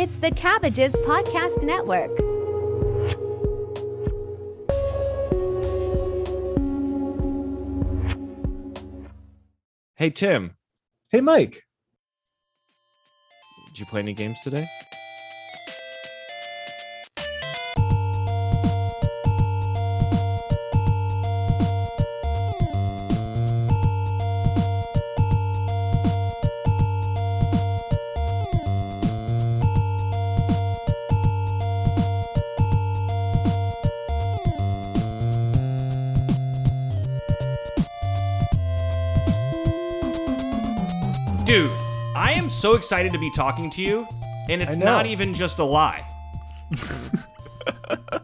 It's the Cabbages Podcast Network. Hey Tim, Hey, Mike. did you play any games today? So excited to be talking to you, and it's not even just a lie.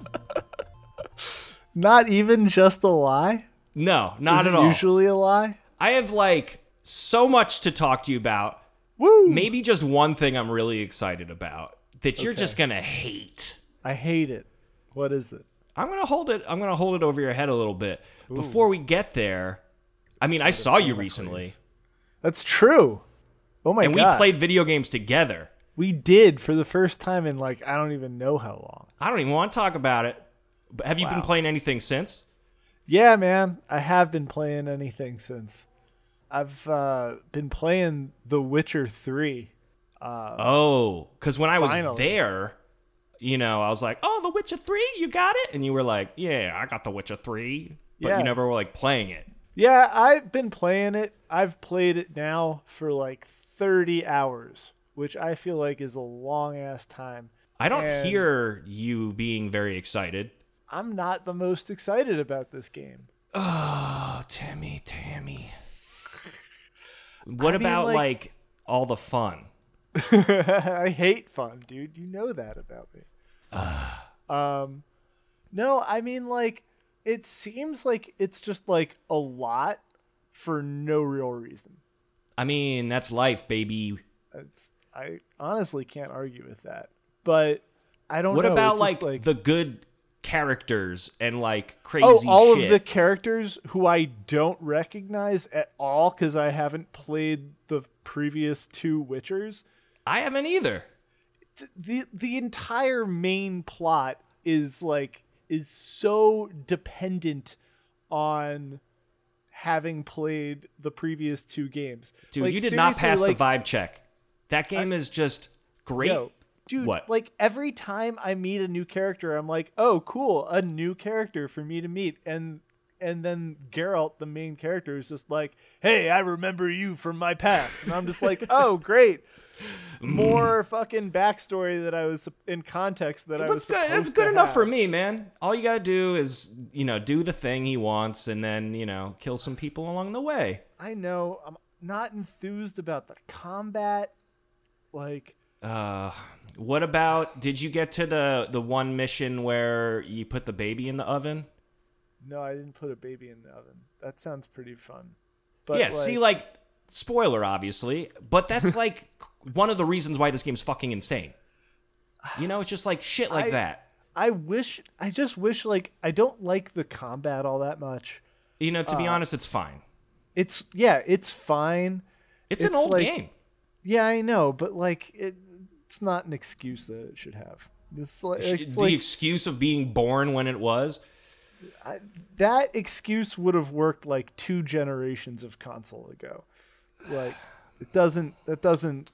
Not even just a lie? No, not Is at it all. usually a lie? I have like so much to talk to you about. Woo! Maybe just one thing I'm really excited about that you're Okay. just gonna hate. I hate it. What is it? I'm gonna hold it. I'm gonna hold it over your head a little bit. Before we get there, I mean, I saw you recently, That's true. Oh my and god. And we played video games together. We did for the first time in like I don't even know how long. I don't even want to talk about it. But have you been playing anything since? Yeah, man. I have been playing anything since. I've uh, been playing The Witcher 3. Uh, Oh, because when I was Finally. there, you know, I was like, "Oh, The Witcher Three, you got it," and you were like, "Yeah, I got The Witcher 3. but Yeah. you never were like playing it. Yeah, I've been playing it. I've played it now for like 30 hours, which I feel like is a long ass time. I don't And- hear you being very excited. I'm not the most excited about this game. Oh, Tammy, Tammy. What I mean, about like- like all the fun? I hate fun, dude. You know that about me. um, no, I mean like it seems like it's just like a lot for no real reason. I mean, that's life, baby. It's I honestly can't argue with that. But I don't know. What know. about like, like the good characters and like oh, crazy Oh, all shit? of the characters who I don't recognize at all because I haven't played the previous two Witchers. I haven't either. The The entire main plot is like is so dependent on having played the previous two games. Dude, Like, you did not pass seriously, the vibe check. That game is just great. Yo, dude, What? like every time I meet a new character, I'm like, oh, cool, a new character for me to meet, and and then Geralt, the main character, is just like, hey, I remember you from my past, and I'm just like, oh, great, more fucking backstory that I was in context that I was. Good. That's good enough for me, man. All you gotta do is, you know, do the thing he wants, and then, you know, kill some people along the way. I know I'm not enthused about the combat, like. Uh, what about? Did you get to the the one mission where you put the baby in the oven? No, I didn't put a baby in the oven. That sounds pretty fun. But yeah. see, like, spoiler, obviously, but that's like one of the reasons why this game's fucking insane. You know, it's just like shit like I- that. I wish I just wish like I don't like the combat all that much. You know, to be uh, honest, it's fine. It's yeah, it's fine. It's, an old like- game. Yeah, I know, but like it, it's not an excuse that it should have. It's like, it's the like excuse of being born when it was. That excuse would have worked like two generations of console ago. Like it doesn't that doesn't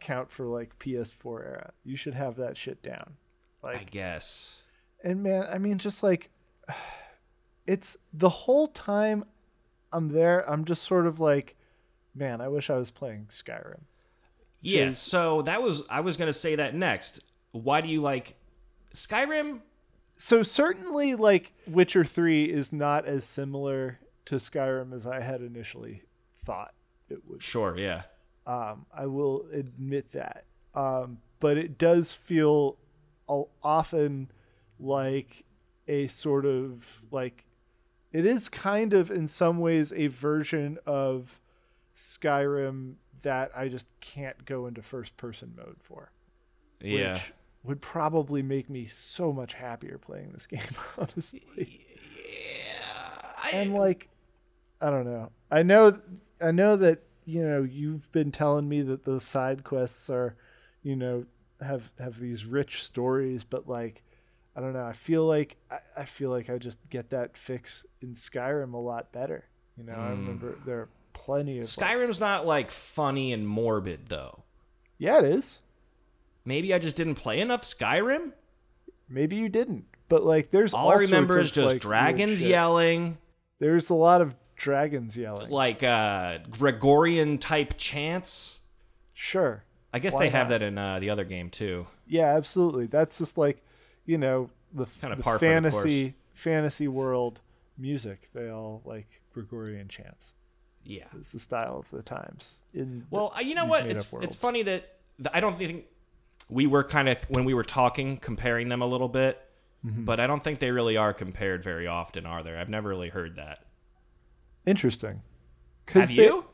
count for like PS4 era. You should have that shit down. Like I guess. And man, I mean, just like it's the whole time I'm there, I'm just sort of like, man, I wish I was playing Skyrim. Yeah, so that was I was gonna say that next. Why do you like Skyrim? So certainly, like Witcher Three is not as similar to Skyrim as I had initially thought it would. Sure, yeah. Um, I will admit that, um, but it does feel often like a sort of like it is kind of in some ways a version of Skyrim that I just can't go into first person mode for. Yeah. Which would probably make me so much happier playing this game, honestly. Yeah. And like I don't know. I know I know that, you know, you've been telling me that the side quests are, you know, have have these rich stories, but like I don't know. I feel like I, I feel like I just get that fix in Skyrim a lot better. You know, I hmm. remember there are plenty of like- Skyrim's not like funny and morbid though. yeah, it is. Maybe I just didn't play enough Skyrim. Maybe you didn't, but like there's All all I remember is of, just like, dragons yelling, There's a lot of dragons yelling. like uh, Gregorian type chants. sure. I guess Why they have not? that in uh, the other game too. Yeah, absolutely. That's just like, you know, the, the par for the fantasy fantasy world music. They all like Gregorian chants. Yeah. It's the style of the times. In Well, uh, you know what? It's it's funny that th- I don't think we were kind of when we were talking comparing them a little bit, Mm-hmm. but I don't think they really are compared very often, are there? I've never really heard that. Interesting. Have they- you?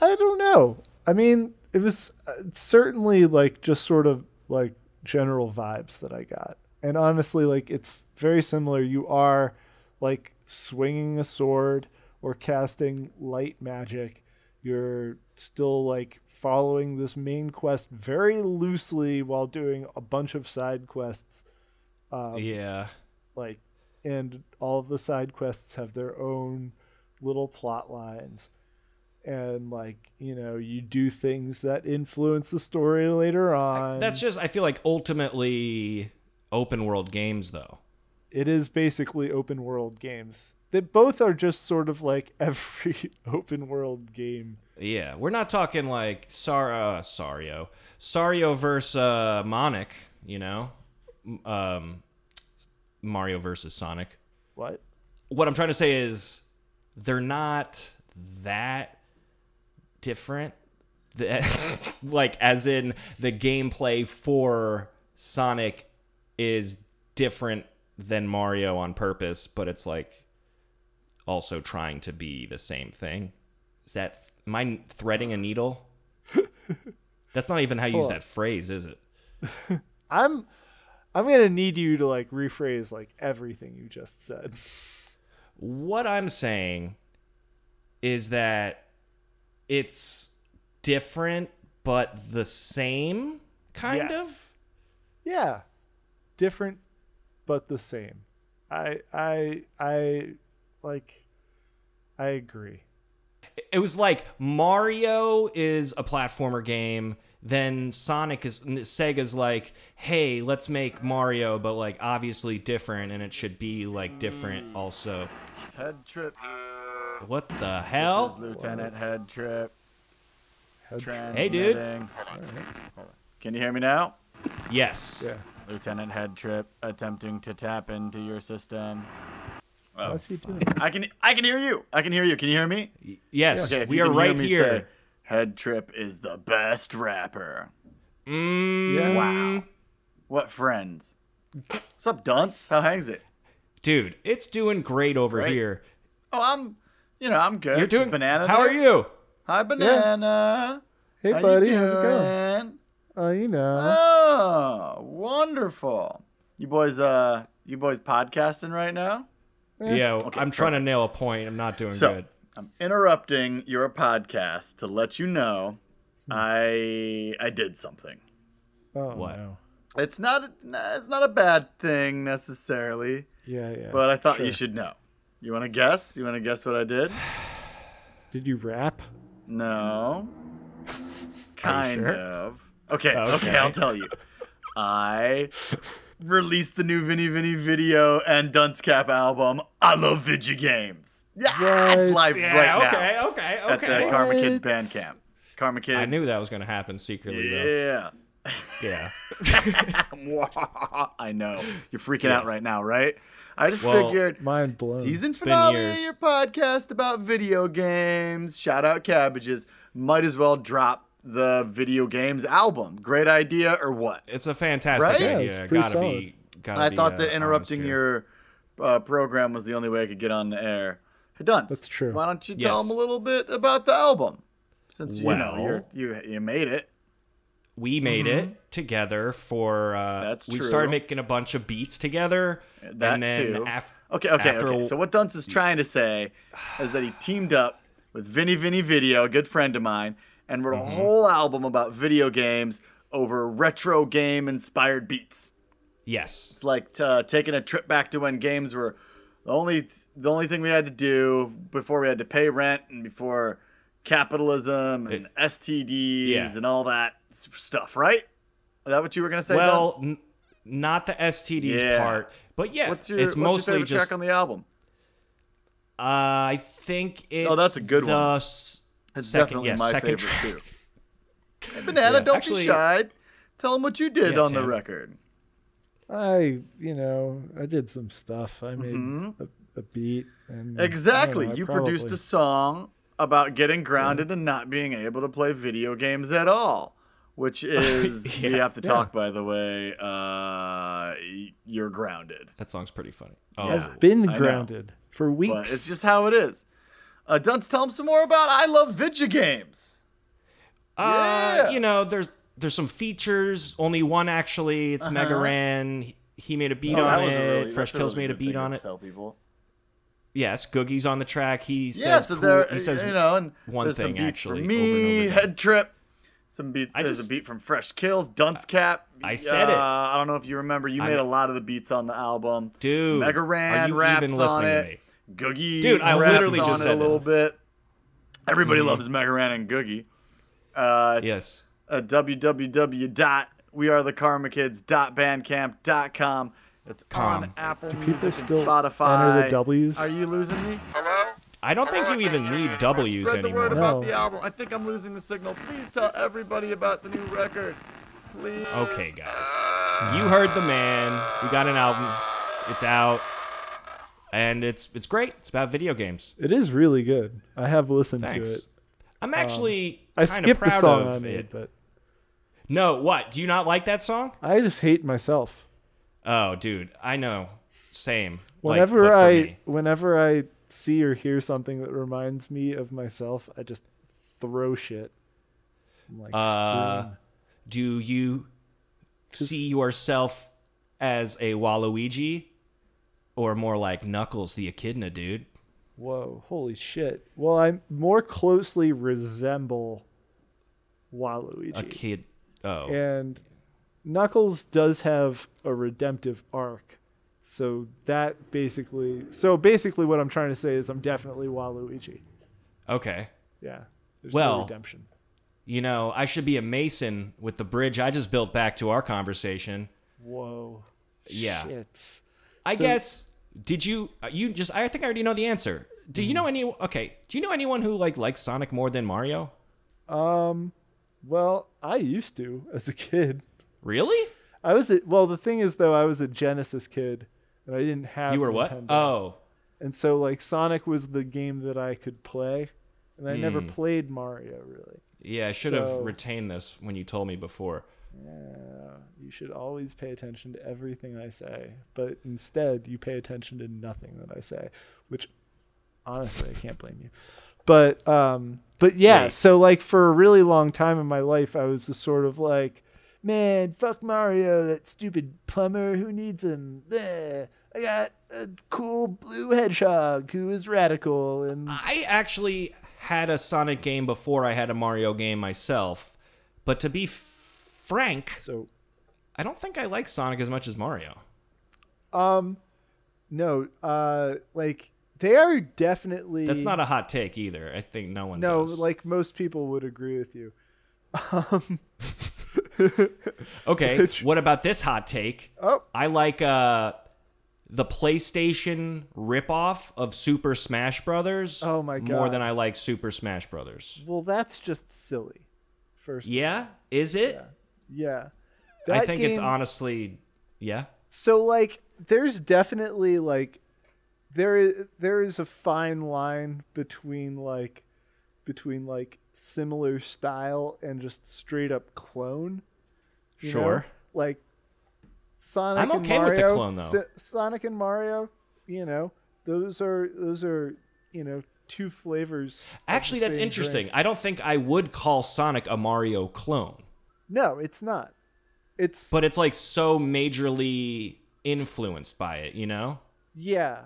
I don't know. I mean, it was uh, certainly like just sort of like general vibes that I got. And honestly, like it's very similar. You are like swinging a sword or casting light magic. You're still like following this main quest very loosely while doing a bunch of side quests. Um, yeah. like and all of the side quests have their own little plot lines and like you know you do things that influence the story later on That's just I feel like ultimately open world games though. it is basically open world games they both are just sort of like every open world game Yeah, we're not talking like Sar uh, Sario, Sario versus uh, Monic, you know, um, Mario versus Sonic. what What I'm trying to say is they're not that different. Like as in the gameplay for Sonic is different than Mario on purpose, but it's like also trying to be the same thing. Is that am I threading a needle? That's not even how you use that phrase, is it? i'm i'm gonna need you to like rephrase like everything you just said What I'm saying is that it's different but the same kind Yes. of. yeah different but the same i i i like i agree It was like Mario is a platformer game, then Sonic is Sega's like, "Hey, let's make Mario but like obviously different and it should be like different also." Head trip. What the hell? This is hell? Lieutenant Head Trip. Head- Hey, dude. Transmitting. Hold on. Can you hear me now? Yes. yeah Lieutenant Head Trip attempting to tap into your system. Oh, what's he doing I can I can hear you. I can hear you. Can you hear me? Yes. Okay, we are right here. say, Head Trip is the best rapper. Mm, Yeah. Wow. What friends? What's up, dunce? How hangs it? Dude, it's doing great over Great. here. Oh, I'm, you know, I'm good. You're doing banana. How there? are you? Hi, banana. hey How buddy how's it going doing? oh you know Oh, wonderful. You boys, uh, you boys podcasting right now? Yeah, I'm trying to nail a point. I'm not doing So, good. I'm interrupting your podcast to let you know hmm. I I did something. oh What? no. It's not it's not a bad thing necessarily, yeah yeah but I thought you should know. You want to guess? You want to guess what I did? did you rap No. Kind sure? of. Okay, okay, Okay. I'll tell you. I released the new Vinny Vinny video and Dunce Cap album. I love video games. Yeah, it's live Yeah, right now okay, okay, at the okay. Karma Kids What? Bandcamp. Karma Kids. I knew that was going to happen secretly, Yeah. though. Yeah. Yeah. I know. You're freaking out right now, right? I just Well, figured mind blown season finale of your podcast about video games. Shout out cabbages. Might as well drop the video games album. Great idea or what? It's a fantastic Right? Yeah, idea. it's pretty gotta be. Gotta I be, thought uh, that interrupting your uh, program was the only way I could get on the air. Hey, Dunce. That's true. Why don't you tell Yes. them a little bit about the album? Since you know Well- you're, you you made it. we made it together for. Uh, Mm-hmm. That's We true. started making a bunch of beats together, That and then too. af- Okay, okay, after okay. a- So what Dunce is trying to say is that he teamed up with Vinny Vinny Video, a good friend of mine, and wrote Mm-hmm. a whole album about video games over retro game inspired beats. Yes. It's like uh, taking a trip back to when games were the only the only thing we had to do before we had to pay rent and before capitalism and It- STDs Yeah. and all that stuff, right? Is that what you were gonna say? well, n- not the STDs Yeah. part, but yeah, what's your it's what's your mostly favorite just. track on the album? uh, I think it's. Oh, that's a good the one. S- It's second, definitely yeah, my second favorite track. too. Hey, Banana, Yeah. don't Actually- be shy. Tell them what you did Yeah, on the record. I, you know, I did some stuff. I made Mhm. a, a beat and Exactly. Know, I you produced a song about getting grounded and not being able to play video games at all. Which is we Yeah. have to talk by the way, uh you're grounded. That song's pretty funny. Oh, Yeah. I've been grounded for weeks. But it's just how it is. Uh Dunce, tell them some more about I love video games. Uh, Yeah. you know, there's there's some features. Only one actually. It's Mega Uh-huh. Ran. He- He made a beat Oh, on it. really- Fresh Kils really made a beat on it. Tell people. Yes, Googie's on the track. He says yeah, so cool- there, he says you know, and one thing, actually, from over over me. Head Trip. Some beats. I there's just- a beat from Fresh Kils, Dunce Cap. I said it. Uh, I don't know if you remember. You I'm- made a lot of the beats on the album. dude, Mega are Ran you raps even on it. To me? Googie, Dude, I raps literally just said a little this. bit. Everybody Mhm. loves Mega Ran and Googie. Uh, it's, Yes. Uh, www.wearethekarmakids.bandcamp.com. It's on Com. Apple people Music and still Spotify. enter the W's? Are you losing me? Hello? I don't think you even need W's Spread the word anymore. about the album. I think I'm losing the signal. Please tell everybody about the new record. Please. Okay, guys, you heard the man. We got an album. It's out, and it's it's great. It's about video games. It is really good. I have listened Thanks. to it. I'm actually I kinda skipped the proud song of I it. made, but No, what? Do you not like that song? I just hate myself. Oh, dude, I know. Same. Whenever for I me. whenever I see or hear something that reminds me of myself, I just throw shit. I'm like, Uh, do you see yourself as a Waluigi, or more like Knuckles the Echidna, dude? whoa, holy shit. Well, I more closely resemble Waluigi. A kid. Oh, And Knuckles does have a redemptive arc. So that basically so basically what I'm trying to say is I'm definitely Waluigi. okay. Yeah. There's Well, no redemption. You know, I should be a mason with the bridge I just built back to our conversation. Whoa. Yeah. Shit. I So- guess. Did you? uh, You just? I think I already know the answer. Do you know Mm-hmm. any? Okay. Do you know anyone who like likes Sonic more than Mario? Um well, I used to as a kid. Really? I was a, well, the thing is though, I was a Genesis kid and I didn't have You were what? Nintendo. Oh, And so like Sonic was the game that I could play and I never Hmm. played Mario really. yeah. I should So- have retained this when you told me before. Yeah, you should always pay attention to everything I say, but instead you pay attention to nothing that I say, which honestly I can't blame you. But um but yeah, Wait. so like for a really long time in my life I was just sort of like, man, fuck Mario, that stupid plumber, who needs him? Bleh. I got a cool blue hedgehog who is radical and I actually had a Sonic game before I had a Mario game myself, but to be frank, so I don't think I like Sonic as much as Mario. um no, uh like they are definitely That's not a hot take either. I think no one No, does. like most people would agree with you. Um, okay, which- what about this hot take? oh, I like uh the PlayStation ripoff of Super Smash Brothers. Oh my god! More than I like Super Smash Brothers. well, that's just silly. First, Yeah, is it? yeah. I That think it's honestly, yeah. So like, there's definitely like, there is there is a fine line between like, between like similar style and just straight up clone. you know? Sure. Like, Sonic I'm and okay with the Mario. clone, though. So- Sonic and Mario, you know, those are those are you know two flavors. Actually, that's interesting. drink. I don't think I would call Sonic a Mario clone, No, it's not. It's but it's like so majorly influenced by it, you know? yeah,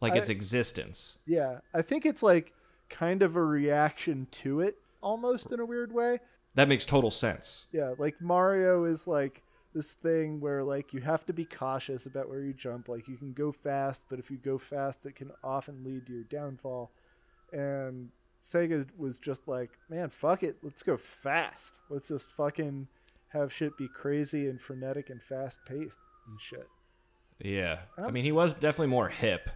Like I- its existence. yeah. I think it's like kind of a reaction to it, almost in a weird way. That makes total sense. Yeah, like Mario is like this thing where like you have to be cautious about where you jump. Like you can go fast, but if you go fast, it can often lead to your downfall. And Sega was just like, man, fuck it, let's go fast. Let's just fucking have shit be crazy and frenetic and fast paced and shit. Yeah. I Um, mean, he was definitely more hip.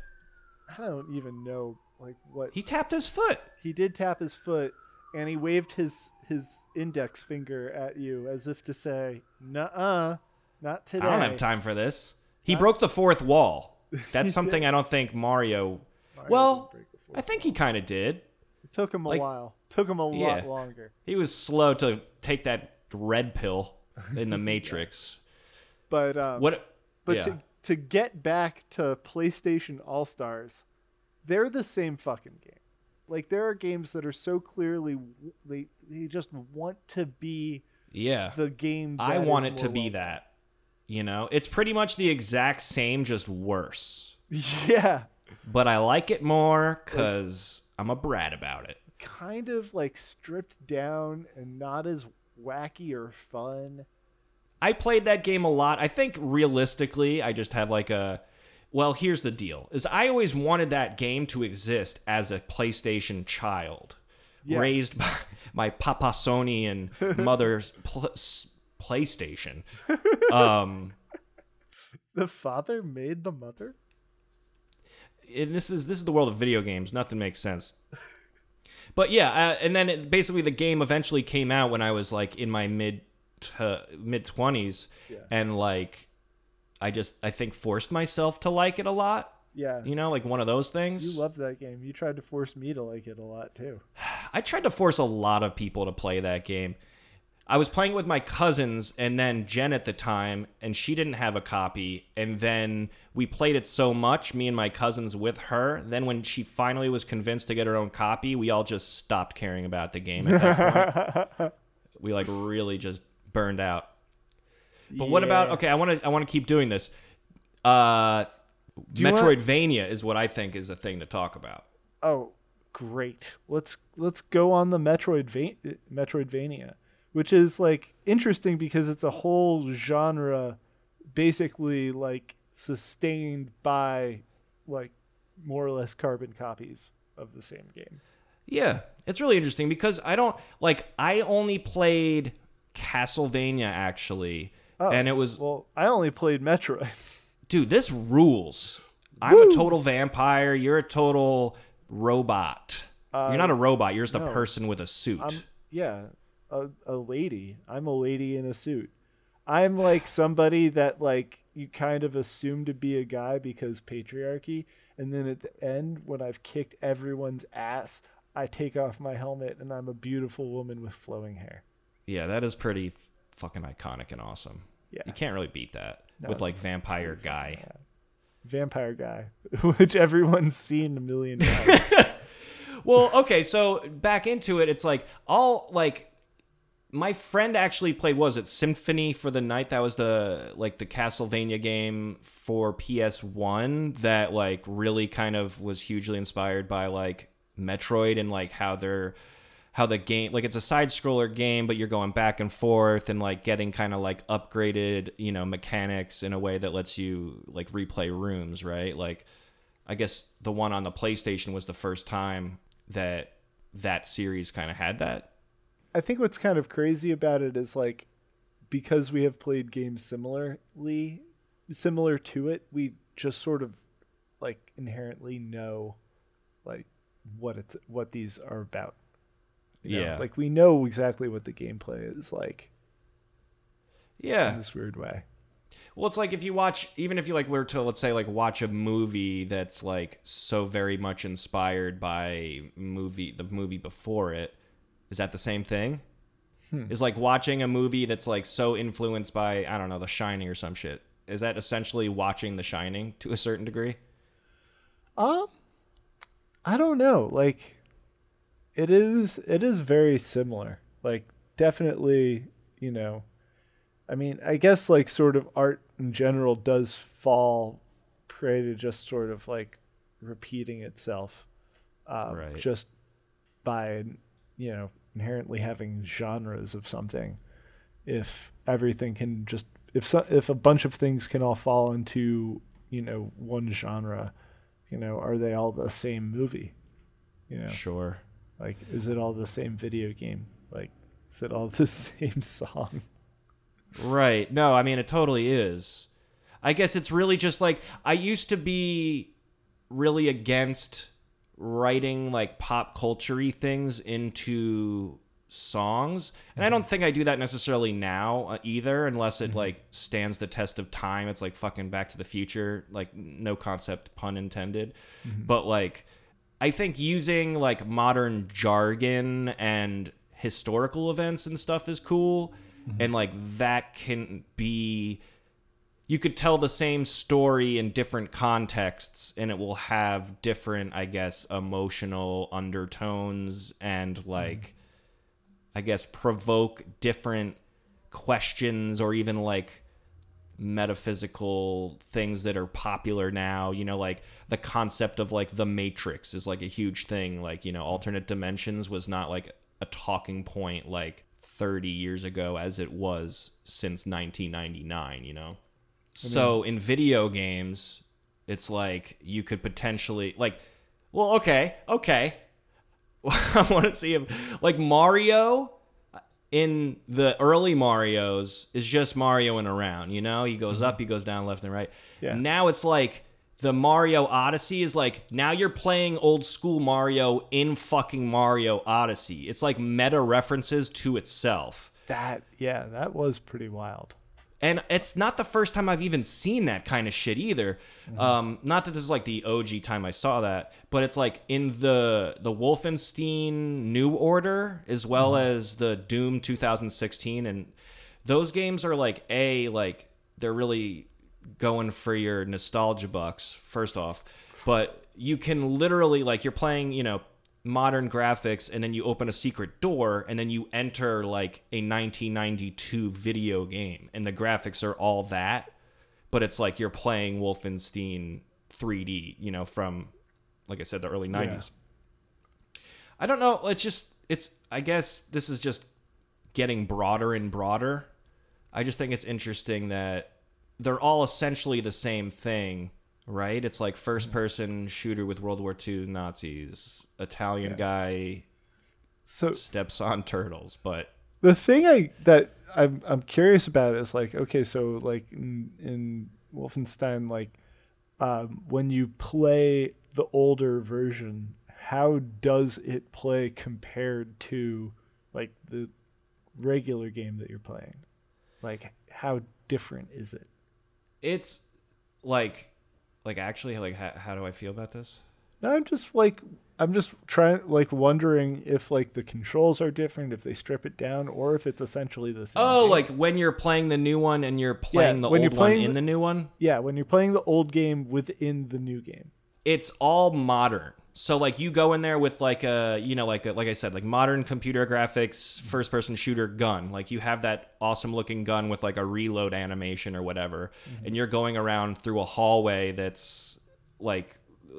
I don't even know like what He tapped his foot. he did tap his foot and he waved his his index finger at you as if to say, "Nuh-uh, not today." I don't have time for this. He broke the fourth wall. That's something did. I don't think Mario. Mario well, didn't break the fourth I think he kind of did. It took him a like- while. Took him a Yeah. lot longer. He was slow to take that red pill in the Matrix. But um, What? But yeah. to to get back to PlayStation All Stars, they're the same fucking game. Like there are games that are so clearly they they just want to be yeah. the game. I want it to be that. You know, it's pretty much the exact same, just worse. Yeah, But I like it more because I'm a brat about it. kind of like stripped down and not as wacky or fun. I played that game a lot. I think realistically, I just have like a. Well, here's the deal: is I always wanted that game to exist as a PlayStation child, Yeah. raised by my Papa Sony and mother's pl- PlayStation. Um, The father made the mother. And this is this is the world of video games. Nothing makes sense. But yeah, uh, and then it, basically the game eventually came out when I was like in my mid to mid twenties, Yeah. and like I just I think forced myself to like it a lot. Yeah, You know, like one of those things. you loved that game. You tried to force me to like it a lot too. I tried to force a lot of people to play that game. I was playing with my cousins and then Jen at the time, and she didn't have a copy. And then we played it so much, me and my cousins with her. Then when she finally was convinced to get her own copy, we all just stopped caring about the game at that point. we like really just burned out. But what about okay? I want to I want to keep doing this. Uh, want- Metroidvania is what I think is a thing to talk about. Oh, great. Let's let's go on the Metroid Metroidvania, which is like interesting because it's a whole genre basically like sustained by like more or less carbon copies of the same game. Yeah, it's really interesting because I don't like I only played Castlevania actually, Oh, and it was Well, I only played Metroid. dude, this rules. I'm a total vampire. You're a total robot. you're not a robot. You're just a Uh, person with a suit. I'm yeah, a, a lady. I'm a lady in a suit. I'm like somebody that like you kind of assume to be a guy because patriarchy, and then at the end when I've kicked everyone's ass, I take off my helmet and I'm a beautiful woman with flowing hair. yeah, that is pretty f- fucking iconic and awesome. Yeah. you can't really beat that No, with like vampire guy. Vampire guy, which everyone's seen a million times. Well, okay, so back into it, it's like all like my friend actually played was it Symphony for the Night? That was the like the Castlevania game for PS1 that like really kind of was hugely inspired by like Metroid and like how they're how the game like it's a side scroller game but you're going back and forth and like getting kind of like upgraded, you know, mechanics in a way that lets you like replay rooms, right? Like I guess the one on the PlayStation was the first time that that series kind of had that. I think what's kind of crazy about it is like because we have played games similarly similar to it, we just sort of like inherently know like what it's what these are about. You know? Yeah. Like we know exactly what the gameplay is like in Yeah. this weird way. Well, it's like if you watch, even if you like were to let's say like watch a movie that's like so very much inspired by movie the movie before it. Is that the same thing? Is like watching a movie that's like so influenced by I don't know The Shining or some shit. Is that essentially watching The Shining to a certain degree? Um I don't know. Like it is it is very similar. Like definitely, you know, I mean, I guess like sort of art in general does fall prey to just sort of like repeating itself. Um, Right. just by you know, inherently having genres of something if everything can just if so, if a bunch of things can all fall into you know one genre you know are they all the same movie you know Sure. like is it all the same video game like is it all the same song Right. No, I mean it totally is. I guess it's really just like I used to be really against writing like pop culture things into songs. And I don't mm-hmm. think I do that necessarily now uh, either unless it mm-hmm. like stands the test of time. It's like fucking back to the future, like no concept pun intended. Mm-hmm. But like I think using like modern jargon and historical events and stuff is cool. And like that can be you could tell the same story in different contexts and it will have different, I guess, emotional undertones and mm-hmm. like I guess provoke different questions or even like metaphysical things that are popular now. You know like the concept of like the matrix is like a huge thing. Like you know alternate dimensions was not like a talking point like 30 years ago as it was since 1999 you know so in video games it's like you could potentially like well okay okay I want to see him like Mario in the early Mario's is just Mario and around, you know? He goes mm-hmm. up, he goes down left and right. Yeah. Now it's like the Mario Odyssey is like now you're playing old school Mario in fucking Mario Odyssey. It's like meta references to itself. that yeah that was pretty wild And it's not the first time I've even seen that kind of shit either. Um, not that this is like the OG time I saw that, but it's like in the the Wolfenstein New Order as well as the Doom 2016, and those games are like a like they're really going for your nostalgia bucks first off, but you can literally like you're playing you know modern graphics and then you open a secret door and then you enter like a 1992 video game. And the graphics are all that but it's like you're playing Wolfenstein 3D you know from like I said the early 90s I don't know. It's just it's I guess this is just getting broader and broader. I just think it's interesting that they're all essentially the same thing, right? It's like first person shooter with World War II Nazis, Italian guy so steps on turtles, but the thing I that I'm I'm curious about is like okay, so like in, in Wolfenstein, like um, when you play the older version, how does it play compared to like the regular game that you're playing? Like how different is it? it's like like actually like how, how do I feel about this? No, I'm just like I'm just trying like wondering if like the controls are different, if they strip it down, or if it's essentially the same. Oh, game. like when you're playing the new one and you're playing the when old you're playing one in the new one, yeah, when you're playing the old game within the new game. it's all modern. So like you go in there with like a you know like a, like I said like modern computer graphics first person shooter gun. Like you have that awesome looking gun with like a reload animation or whatever and you're going around through a hallway that's like uh,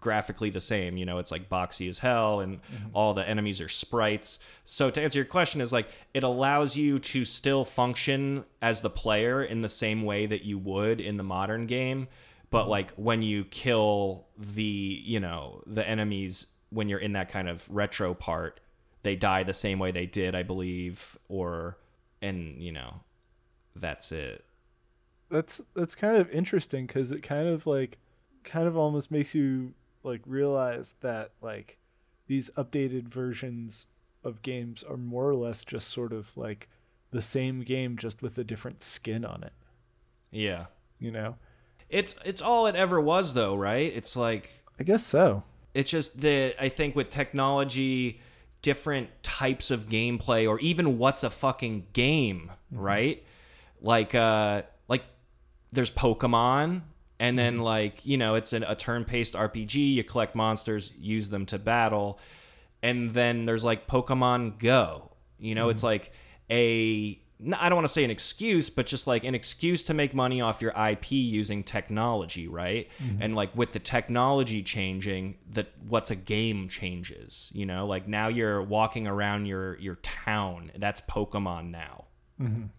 graphically the same you know it's like boxy as hell and all the enemies are sprites. So to answer your question is like it allows you to still function as the player in the same way that you would in the modern game but like when you kill the you know the enemies when you're in that kind of retro part they die the same way they did i believe or and you know that's it. That's that's kind of interesting because it kind of like kind of almost makes you like realize that like these updated versions of games are more or less just sort of like the same game just with a different skin on it. yeah. You know, it's it's all it ever was though right it's like I guess so. it's just that I think with technology, different types of gameplay, or even what's a fucking game, mm-hmm. right? Like, uh, like there's Pokemon, and then mm-hmm. like you know it's an, a turn-based RPG. You collect monsters, use them to battle, and then there's like Pokemon Go. You know, it's mm-hmm. like a I don't want to say an excuse, but just like an excuse to make money off your IP using technology, right? Mm-hmm. And like with the technology changing, that what's a game changes, you know? Like now you're walking around your your town. That's Pokemon now. Dude,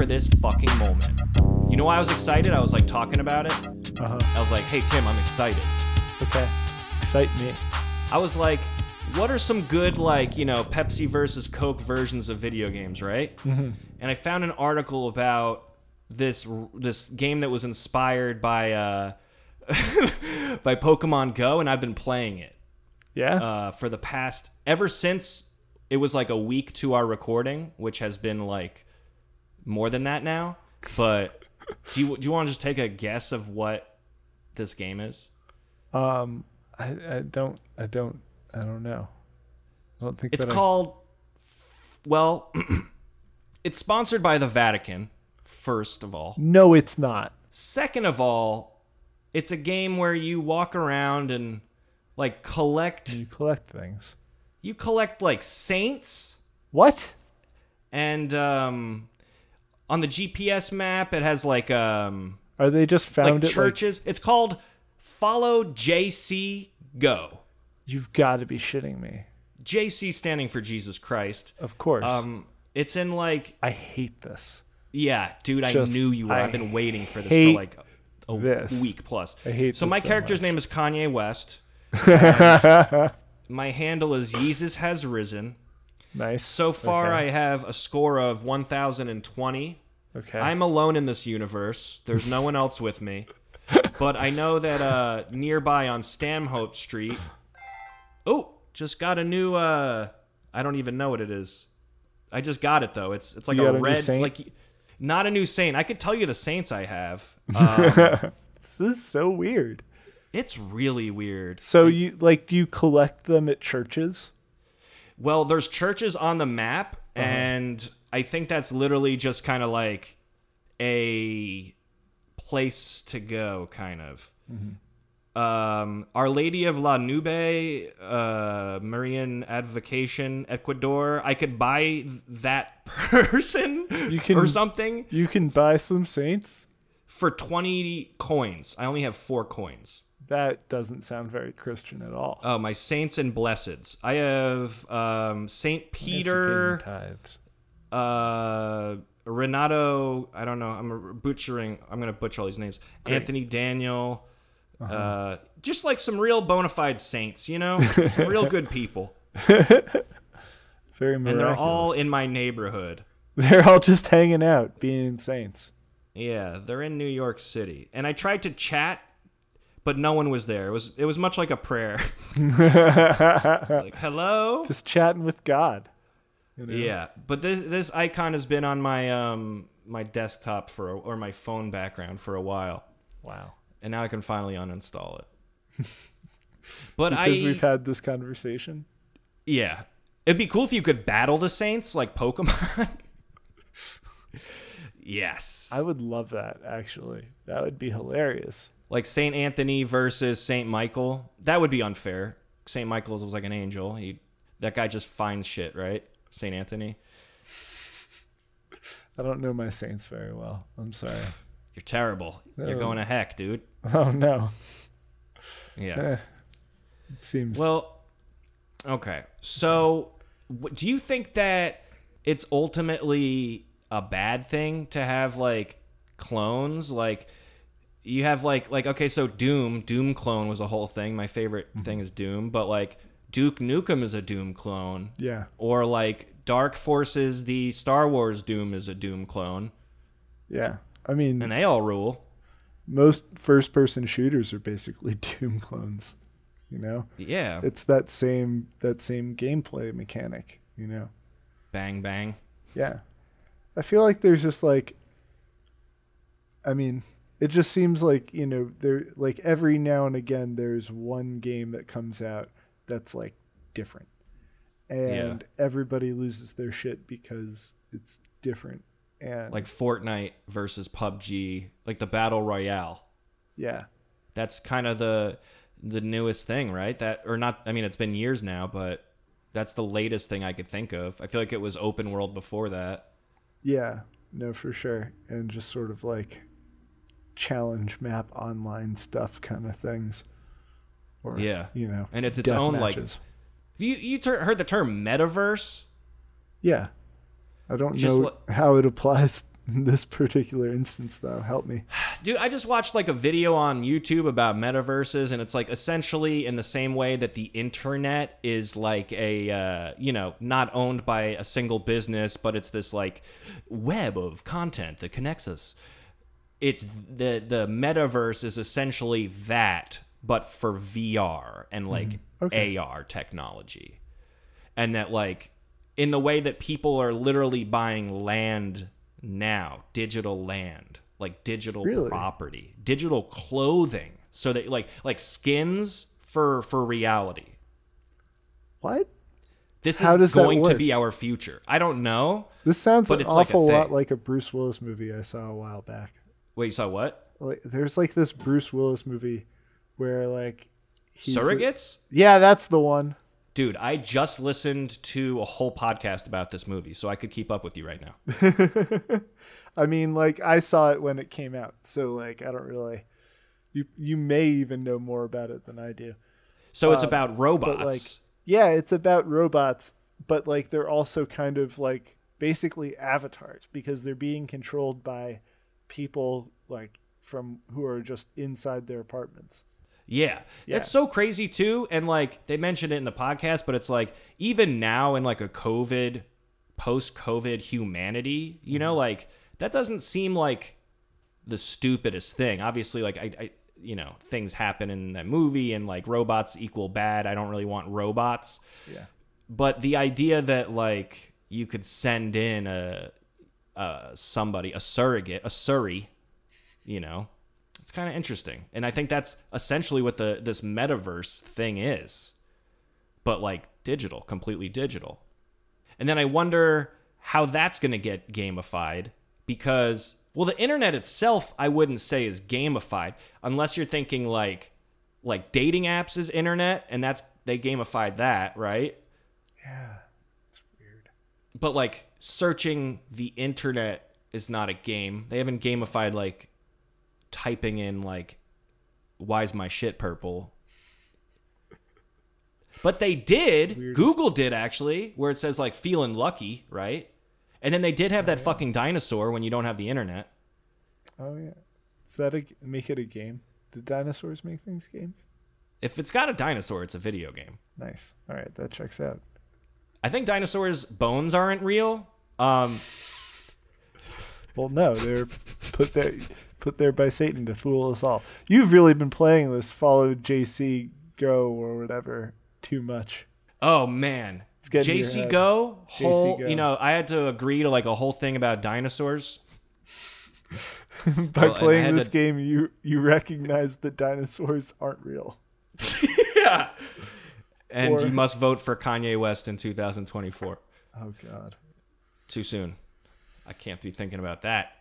for this fucking moment. You know why I was excited? I was like talking about it. Uh-huh. I was like, "Hey Tim, I'm excited." Okay. Excite me. I was like, what are some good like you know Pepsi versus Coke versions of video games, right? Mm-hmm. And I found an article about this this game that was inspired by uh, by Pokemon Go, and I've been playing it Yeah. uh, for the past ever since it was like a week to our recording, which has been like more than that now. But do you do you want to just take a guess of what this game is? um, I, I don't. I don't. I don't know. I don't think It's that I- called. Well, it's sponsored by the Vatican. First of all, No, it's not. second of all, it's a game where you walk around and like collect. You collect things. You collect like saints, What? and um, on the GPS map, it has like um Are they just found like it? Like, churches. It's called Follow JC Go. you've got to be shitting me. JC standing for Jesus Christ. Of course. Um, it's in like I hate this. Yeah, dude, I Just- knew you would. I I've been waiting for this for like a this. week plus. I hate so my so character's much. name is Kanye West. My handle is Yeezus has risen. Nice. So far, Okay. I have a score of 1,020. Okay. I'm alone in this universe. There's no one else with me. But I know that uh, nearby on Stanhope Street. Oh, just got a new. Uh, I don't even know what it is. I just got it though. It's it's like a a red, saint? like not a new saint. I could tell you the saints I have. Um, this is so weird. it's really weird. So you like do you collect them at churches? Well, there's churches on the map, Uh-huh. and I think that's literally just kind of like a place to go, kind of. Mm-hmm. Um, Our Lady of La Nube, uh, Marian Advocation, Ecuador. I could buy that person You can- or something You can buy some saints? for 20 coins. I only have four coins. That doesn't sound very Christian at all. Oh, my saints and blesseds. I have um, Saint Yes, you pay Peter. uh Renato, I don't know, I'm butchering, I'm going to butcher all these names. Anthony Daniel, Uh-huh. uh just like some real bona fide saints, you know? some real good people. Very And they're all in my neighborhood. They're all just hanging out, being saints. Yeah, they're in New York City. And I tried to chat, but no one was there. It was it was much like a prayer. Like, "Hello?" Just chatting with God. you know? Yeah, but this this icon has been on my um my desktop for a, or my phone background for a while. Wow. and now I can finally uninstall it. but Because I, we've had this conversation. yeah, it'd be cool if you could battle the Saints like Pokemon. yes, I would love that actually. That would be hilarious. Like Saint Anthony versus Saint Michael. That would be unfair. Saint Michael's was like an angel. He that guy just finds shit, right? Saint Anthony. I don't know my saints very well. I'm sorry. You're terrible. You're Oh. going to heck, dude. Oh no. Yeah. Eh, it seems Well, okay. So, do you think that it's ultimately a bad thing to have like clones? Like, you have like like okay, so Doom, Doom clone was a whole thing. My favorite mm-hmm. thing is Doom, but like Duke Nukem is a Doom clone, yeah. or like Dark Forces, the Star Wars Doom is a Doom clone, Yeah. I mean, and they all rule. most first person shooters are basically Doom clones. You know? Yeah, It's that same that same gameplay mechanic, you know. bang bang. Yeah. I feel like there's just like I mean, it just seems like, you know, there like every now and again there's one game that comes out that's like different. and everybody loses their shit because it's different. And Like Fortnite versus PUBG, like the battle royale. yeah, That's kind of the the newest thing, right? That or not? I mean, it's been years now, but that's the latest thing I could think of. I feel like it was open world before that. yeah, no, for sure, and just sort of like challenge map online stuff kind of things. Or, Yeah. you know, And it's its own, like- matches. Have you you ter- heard the term metaverse? yeah. I don't Just know how it applies in this particular instance, though. Help me. Dude, I just watched like a video on YouTube about metaverses, and it's like essentially in the same way that the internet is like a, uh, you know, not owned by a single business, but it's this like web of content that connects us. It's the the metaverse is essentially that, but for VR and mm-hmm. like Okay. AR technology, and that like in the way that people are literally buying land now, digital land, like digital Really? property, digital clothing, so that like like skins for for reality. What? This How is going to be our future. I don't know. This sounds an it's like awful lot like a Bruce Willis movie I saw a while back. Wait, you saw what? Like, there's like this Bruce Willis movie where like a- Surrogates? yeah, that's the one. Dude, I just listened to a whole podcast about this movie, so I could keep up with you right now. I mean, like I saw it when it came out, so like I don't really. You you may even know more about it than I do. So it's Um, about robots. But like, yeah, it's about robots, but like they're also kind of like basically avatars because they're being controlled by people like from who are just inside their apartments. Yeah. Yeah. That's so crazy too. And like they mentioned it in the podcast, but it's like even now in like a COVID, post COVID humanity, you know, mm-hmm. like that doesn't seem like the stupidest thing. Obviously, like I, I you know, things happen in that movie and like robots equal bad. I don't really want robots. Yeah. But the idea that like you could send in a, a somebody, a surrogate, a Surrey, you know, it's kind of interesting. And I think that's essentially what the this metaverse thing is. But like digital, completely digital. And then I wonder how that's going to get gamified because well the internet itself I wouldn't say is gamified unless you're thinking like like dating apps is internet and that's they gamified that, right? Yeah. But like searching the internet is not a game. They haven't gamified like typing in like why's my shit purple. But they did. Weirdest. Google did actually, where it says like feeling lucky, right? And then they did have that oh, fucking dinosaur when you don't have the internet. Oh yeah. Is that a make it a game? Do dinosaurs make things games? If it's got a dinosaur, it's a video game. Nice. All right, that checks out. I think dinosaurs' bones aren't real. Um, Well, no, they're put there put there by Satan to fool us all. You've really been playing this follow JC Go or whatever too much. Oh man, getting in your JC. Go, whole, Go. you know, I had to agree to like a whole thing about dinosaurs. by Well, playing this to- game, you you recognize that dinosaurs aren't real. yeah. And Or- you must vote for Kanye West in 2024. Oh God. Too soon. I can't be thinking about that.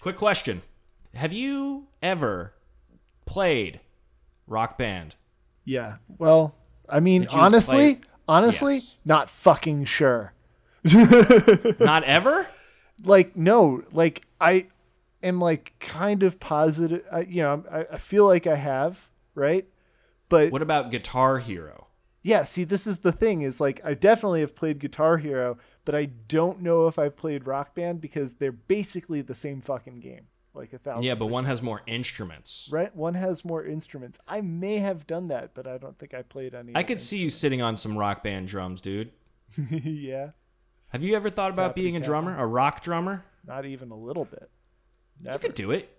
Quick question. Have you ever played Rock Band? Yeah. Well, I mean, honestly, play- honestly, Yes. not fucking sure. Not ever? like no like i am like kind of positive I, you know I, I feel like i have right but What about Guitar Hero? yeah see this is the thing is like i definitely have played guitar hero but i don't know if i've played rock band because they're basically the same fucking game like a thousand Yeah, but one percent. has more instruments. right one has more instruments i may have done that but i don't think i played any I could see you sitting on some Rock Band drums, dude. yeah Have you ever thought about being a drummer, a rock drummer? not even a little bit You could do it.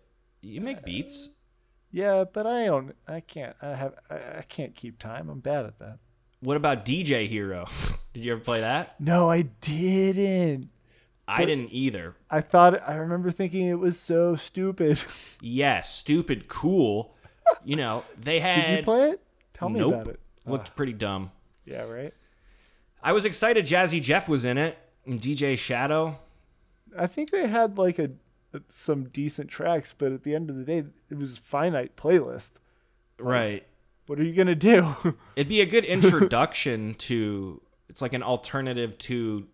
You make beats. Yeah but i don't i can't i have I, I can't keep time i'm bad at that What about DJ Hero? Did you ever play that? No, I didn't. I didn't either. I thought I remember thinking it was so stupid. Yes, stupid cool. You know, they had Did you play it? Tell me nope. about it. Looked ah. pretty dumb. Yeah, right. I was excited Jazzy Jeff was in it. And DJ Shadow. I think they had like a some decent tracks, but at the end of the day, it was finite playlist. Right. What are you gonna do? It'd be a good introduction to. It's like an alternative to.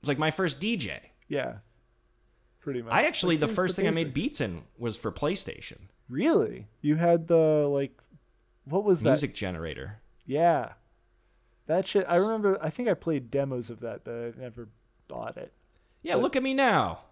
It's like my first DJ. yeah, pretty much. I actually Like, the first thing I made beats in was for PlayStation Really? You had the like, what was that? music generator. Yeah, that shit. I remember. I think I played demos of that, but I never bought it. Yeah, look at me now.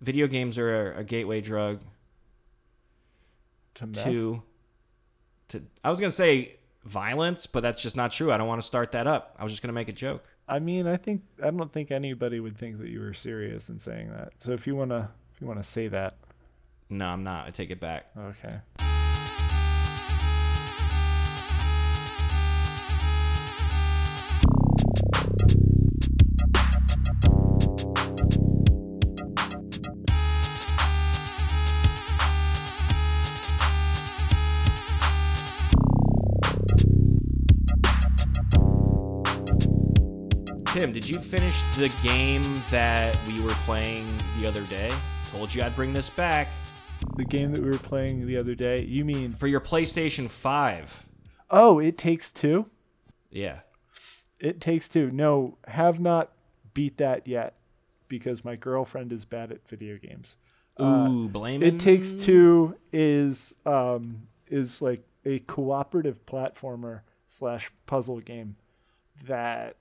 video games are a gateway drug To to, to. I was gonna say violence, but that's just not true. I don't want to start that up. I was just gonna make a joke. I mean, I think I don't think anybody would think that you were serious in saying that. So if you wanna if you wanna say that, No, I'm not. I take it back. okay. Did you finish the game that we were playing the other day? Told you I'd bring this back The game that we were playing the other day. You mean? for your PlayStation 5. Oh, it takes two. Yeah. It takes two. No, have not beat that yet because my girlfriend is bad at video games. Ooh, blame It Takes Two is um is like a cooperative platformer slash puzzle game that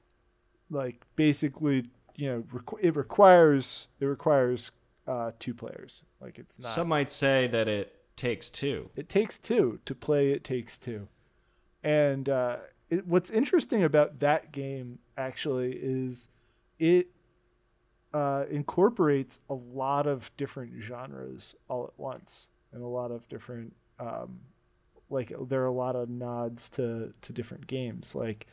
like basically you know requ- it requires it requires uh two players. Like it's not Some might say that it takes two. it takes two. To play it takes two. And uh it, what's interesting about that game actually is it uh, incorporates a lot of different genres all at once and a lot of different um, like there are a lot of nods to to different games. Like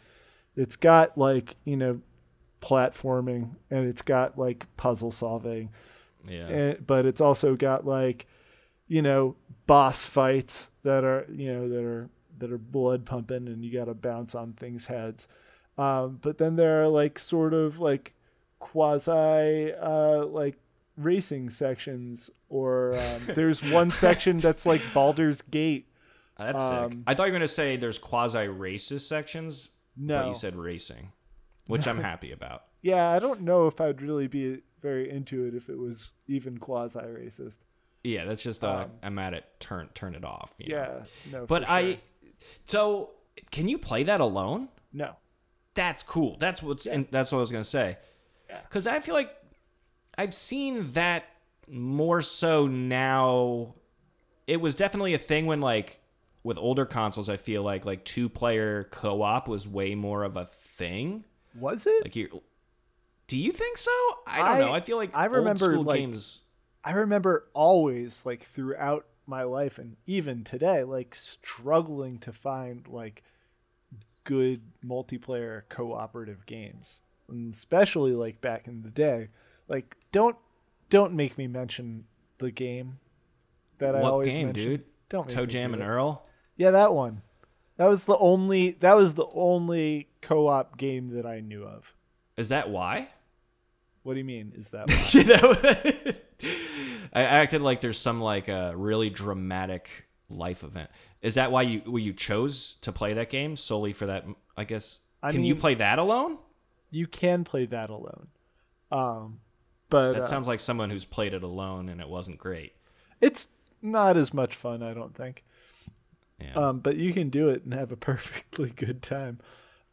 it's got like you know platforming and it's got like puzzle solving Yeah. and, but it's also got like you know boss fights that are you know that are that are blood pumping and you got to bounce on things heads um, but then there are like sort of like quasi uh, like racing sections or um, there's one section that's like Baldur's Gate That's sick. um, I thought you were going to say there's quasi racist sections, but no you said racing, which I'm happy about. yeah I don't know if I'd really be very into it if it was even quasi racist Yeah, that's just uh, Um, I'm at it. Turn turn it off. you know? yeah no But I, so can you play that alone? no That's cool. That's what's and that's what I was gonna say. Yeah. Because I feel like I've seen that more so now. It was definitely a thing when like with older consoles. I feel like like two player co op was way more of a thing. was it Like you, do you think so? I don't I- know. I feel like I remember, like, games. I remember always like throughout my life and even today like struggling to find like good multiplayer cooperative games. And especially like back in the day. Like don't don't make me mention the game that I always game, mention. dude? Don't ToeJam do and it. Earl. Yeah, that one. That was the only that was the only co-op game that I knew of. Is that why? What do you mean is that why? you know i acted like there's some like a really dramatic life event is that why you well, you chose to play that game solely for that i guess I can you play that alone you can play that alone. Um but that uh, sounds like someone who's played it alone and it wasn't great it's not as much fun, I don't think. Yeah Um, but you can do it and have a perfectly good time.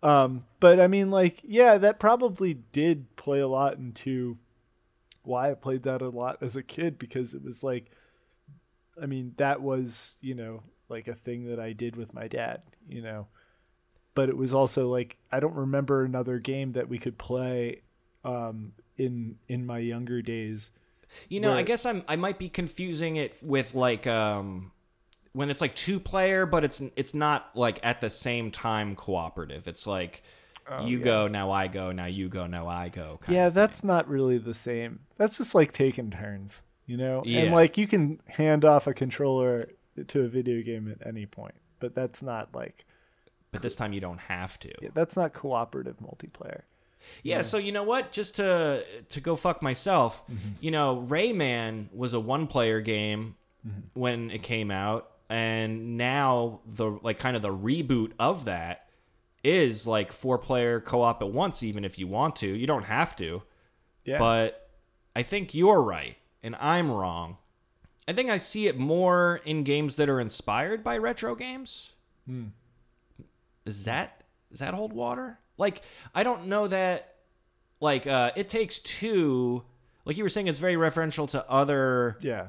Um, but I mean, like, yeah, that probably did play a lot into why I played that a lot as a kid because it was like, I mean, that was, you know, like a thing that I did with my dad, you know. But it was also like, I don't remember another game that we could play um, in in my younger days. You know, I guess I'm I might be confusing it with like um when it's like two player, but it's it's not like at the same time cooperative. It's like you yeah. go now I go now you go now I go. Yeah, that's not really the same. That's just like taking turns, you know? Yeah. And like you can hand off a controller to a video game at any point, but that's not like but this time you don't have to. yeah, that's not cooperative multiplayer. Yeah, so you know what? Just to to go fuck myself, Mm-hmm. you know, Rayman was a one player game Mm-hmm. when it came out, and now the like kind of the reboot of that is like four player co op at once, even if you want to. You don't have to. Yeah. But I think you're right and I'm wrong. I think I see it more in games that are inspired by retro games. Does that does that hold water? Like I don't know that like uh it takes two like you were saying it's very referential to other yeah.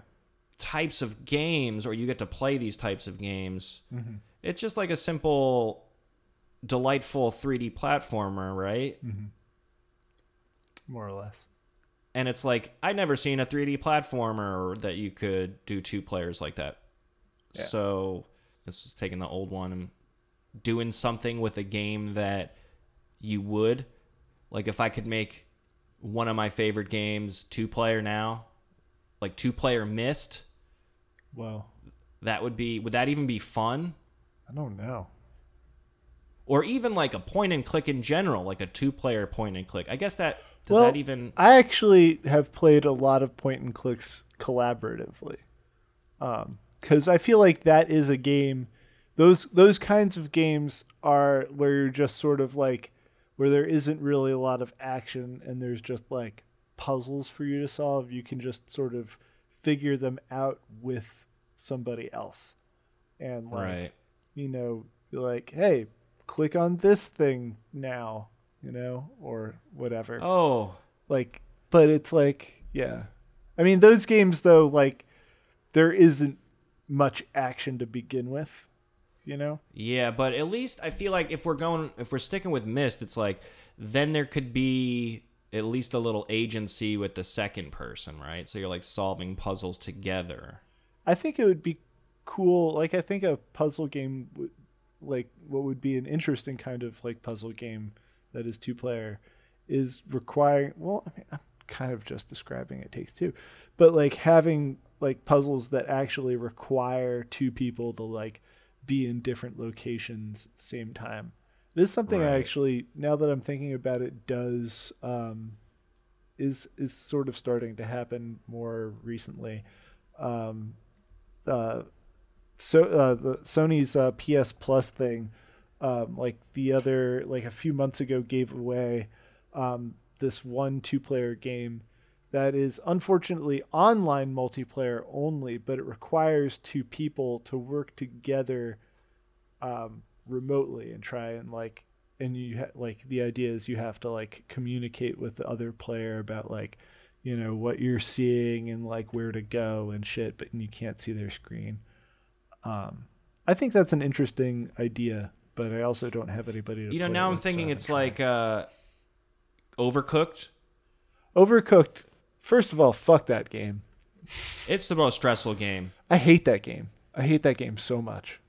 Types of games or you get to play these types of games. Mm-hmm. It's just like a simple delightful 3D platformer, right? More or less. and it's like I'd never seen a 3D platformer that you could do two players like that. Yeah. So it's just taking the old one and doing something with a game that you would like if I could make one of my favorite games two player now, like two player Myst, Well, that would be would that even be fun? I don't know. Or even like a point and click in general, like a two player point and click. I guess that does well, that even I actually have played a lot of point and clicks collaboratively. Um, cuz I feel like that is a game those those kinds of games are where you're just sort of like where there isn't really a lot of action and there's just like puzzles for you to solve. You can just sort of figure them out with somebody else. And like right. you know, like, hey, click on this thing now, you know, or whatever. Oh, Like, but it's like, yeah. I mean, those games, though, like, there isn't much action to begin with, you know? Yeah, but at least I feel like if we're going, if we're sticking with Myst, it's like then there could be at least a little agency with the second person, right? So you're like solving puzzles together. I think it would be cool. Like, I think a puzzle game like, what would be an interesting kind of, like, puzzle game that is two player is requiring, well, I mean, I'm kind of just describing it takes two, but like having, like, puzzles that actually require two people to, like, be in different locations at the same time. It is something I actually, now that I'm thinking about it, does, um, is, is sort of starting to happen more recently. Um, uh, so uh, the Sony's uh, PS Plus thing, um, like the other like a few months ago, gave away um, this one two-player game that is unfortunately online multiplayer only, but it requires two people to work together um, remotely and try and like and you ha- like the idea is you have to like communicate with the other player about like you know what you're seeing and like where to go and shit but and you can't see their screen. Um i think that's an interesting idea but i also don't have anybody to You know, now I'm with, so thinking haven't it's like uh, overcooked. overcooked. First of all fuck that game. It's the most stressful game. i hate that game. I hate that game so much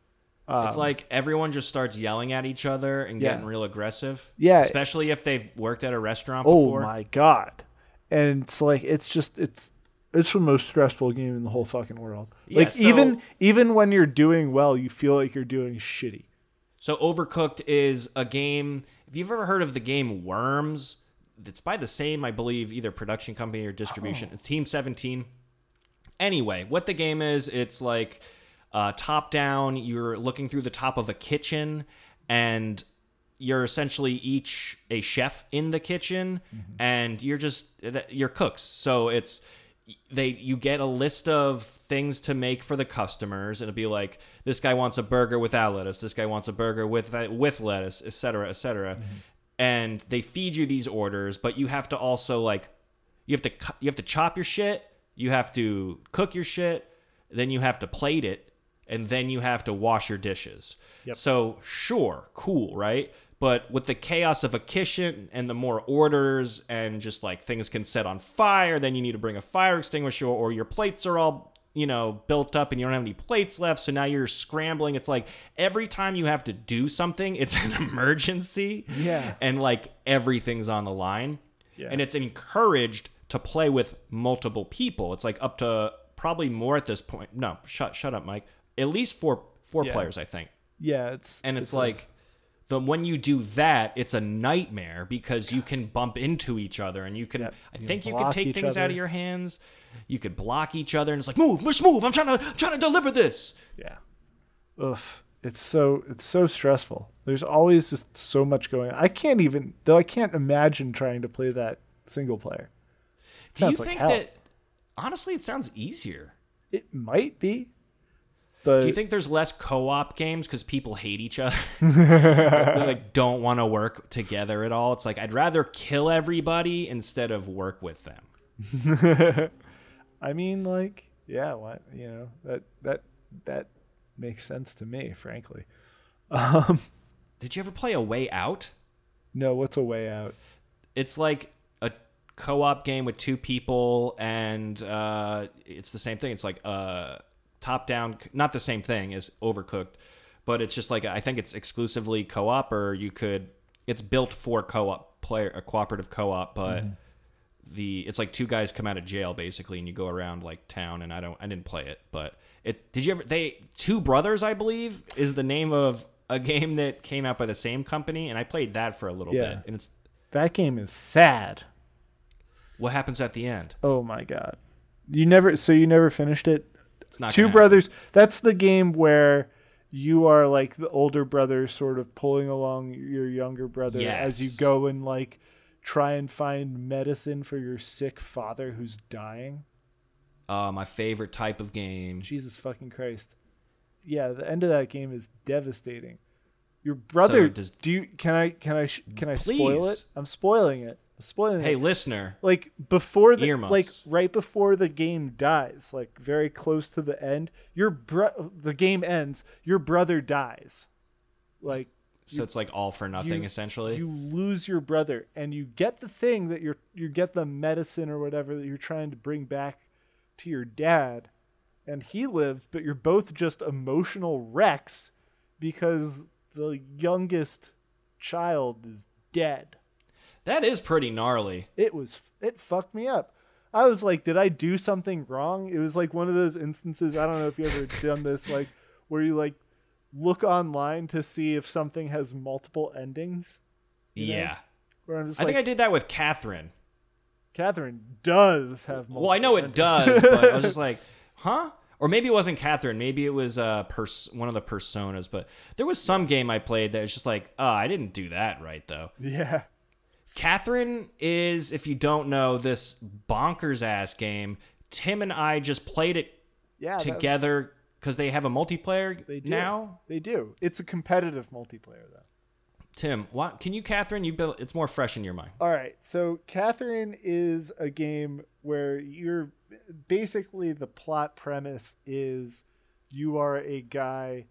it's Um, like everyone just starts yelling at each other and Yeah. getting real aggressive. Yeah. especially if they've worked at a restaurant before. oh before. my god and it's like it's just it's it's the most stressful game in the whole fucking world Yeah, like even even when you're doing well you feel like you're doing shitty So Overcooked is a game. If you've ever heard of the game Worms, it's by the same, I believe, either production company or distribution. Oh. It's Team 17. Anyway, what the game is, it's like uh, top down. You're looking through the top of a kitchen, and you're essentially each a chef in the kitchen, and you're just you're cooks. So it's they you get a list of things to make for the customers. It'll be like this guy wants a burger without lettuce. This guy wants a burger with with lettuce, etc., etc. And they feed you these orders, but you have to also like you have to you have to chop your shit, you have to cook your shit, then you have to plate it, and then you have to wash your dishes. Yep. So sure, cool, right? But with the chaos of a kitchen and the more orders and just like things can set on fire, then you need to bring a fire extinguisher or your plates are all, you know, built up and you don't have any plates left. So now you're scrambling. It's like every time you have to do something, it's an emergency. Yeah. And like everything's on the line. Yeah. And it's encouraged to play with multiple people. It's like up to probably more at this point. No, shut shut up, Mike. At least four four Yeah. players, I think Yeah, it's and it's, a- like the when you do that it's a nightmare because you can bump into each other and you can Yep. i You think you block can take things out of your hands you could block each other and it's like move just move i'm trying to I'm trying to deliver this yeah. Ugh. It's so it's so stressful. There's always just so much going on. I can't even though I can't imagine trying to play that single player. It do you like think that honestly it sounds easier it might be. But do you think there's less co-op games because people hate each other? They like don't want to work together at all? It's like i'd rather kill everybody instead of work with them. I mean like yeah, what you know, that that that makes sense to me, frankly. Um did you ever play a way out? No, what's a way out? it's like a co-op game with two people and uh, it's the same thing. It's like uh, top down not the same thing as overcooked but it's just like i think it's exclusively co-op or you could it's built for co-op player a cooperative co-op but mm-hmm. the it's like two guys come out of jail basically and you go around like town and i don't i didn't play it but it did you ever they two brothers i believe is the name of a game that came out by the same company and i played that for a little Yeah. bit and it's That game is sad. what happens at the end Oh my god. You never so you never finished it? It's not Two brothers. That's the game where you are like the older brother sort of pulling along your younger brother as you go and like try and find medicine for your sick father who's dying. happen. Uh, my favorite type of game. Jesus fucking Christ. Yeah, the end of that game is devastating. Your brother does- do you can I can I can I spoil it? I'm spoiling it. Spoiling Hey, it. listener, like before the Earmuffs. like right before the game dies, like very close to the end, your bro- the game ends, your brother dies. Like so it's like all for nothing you- essentially. you lose your brother and you get the thing that you're you get the medicine or whatever that you're trying to bring back to your dad and he lived but you're both just emotional wrecks because the youngest child is dead that is pretty gnarly. it was it fucked me up i was like did i do something wrong it was like one of those instances i don't know if you ever done this like where you like look online to see if something has multiple endings you know? Yeah. where i'm just I like think I did that with Catherine. Catherine does have multiple. Well, I know it does, but I was just like, huh? Or maybe it wasn't Catherine. Maybe it was uh, pers- one of the personas. But there was some game I played that was just like, oh, I didn't do that right, though. Yeah. Catherine is, if you don't know, this bonkers ass game. Tim and I just played it Yeah. together because they have a multiplayer They now. They do. It's a competitive multiplayer though. Tim, what can you, Catherine? You built. It's more fresh in your mind. All right. So Catherine is a game where you're basically the plot premise is you are a guy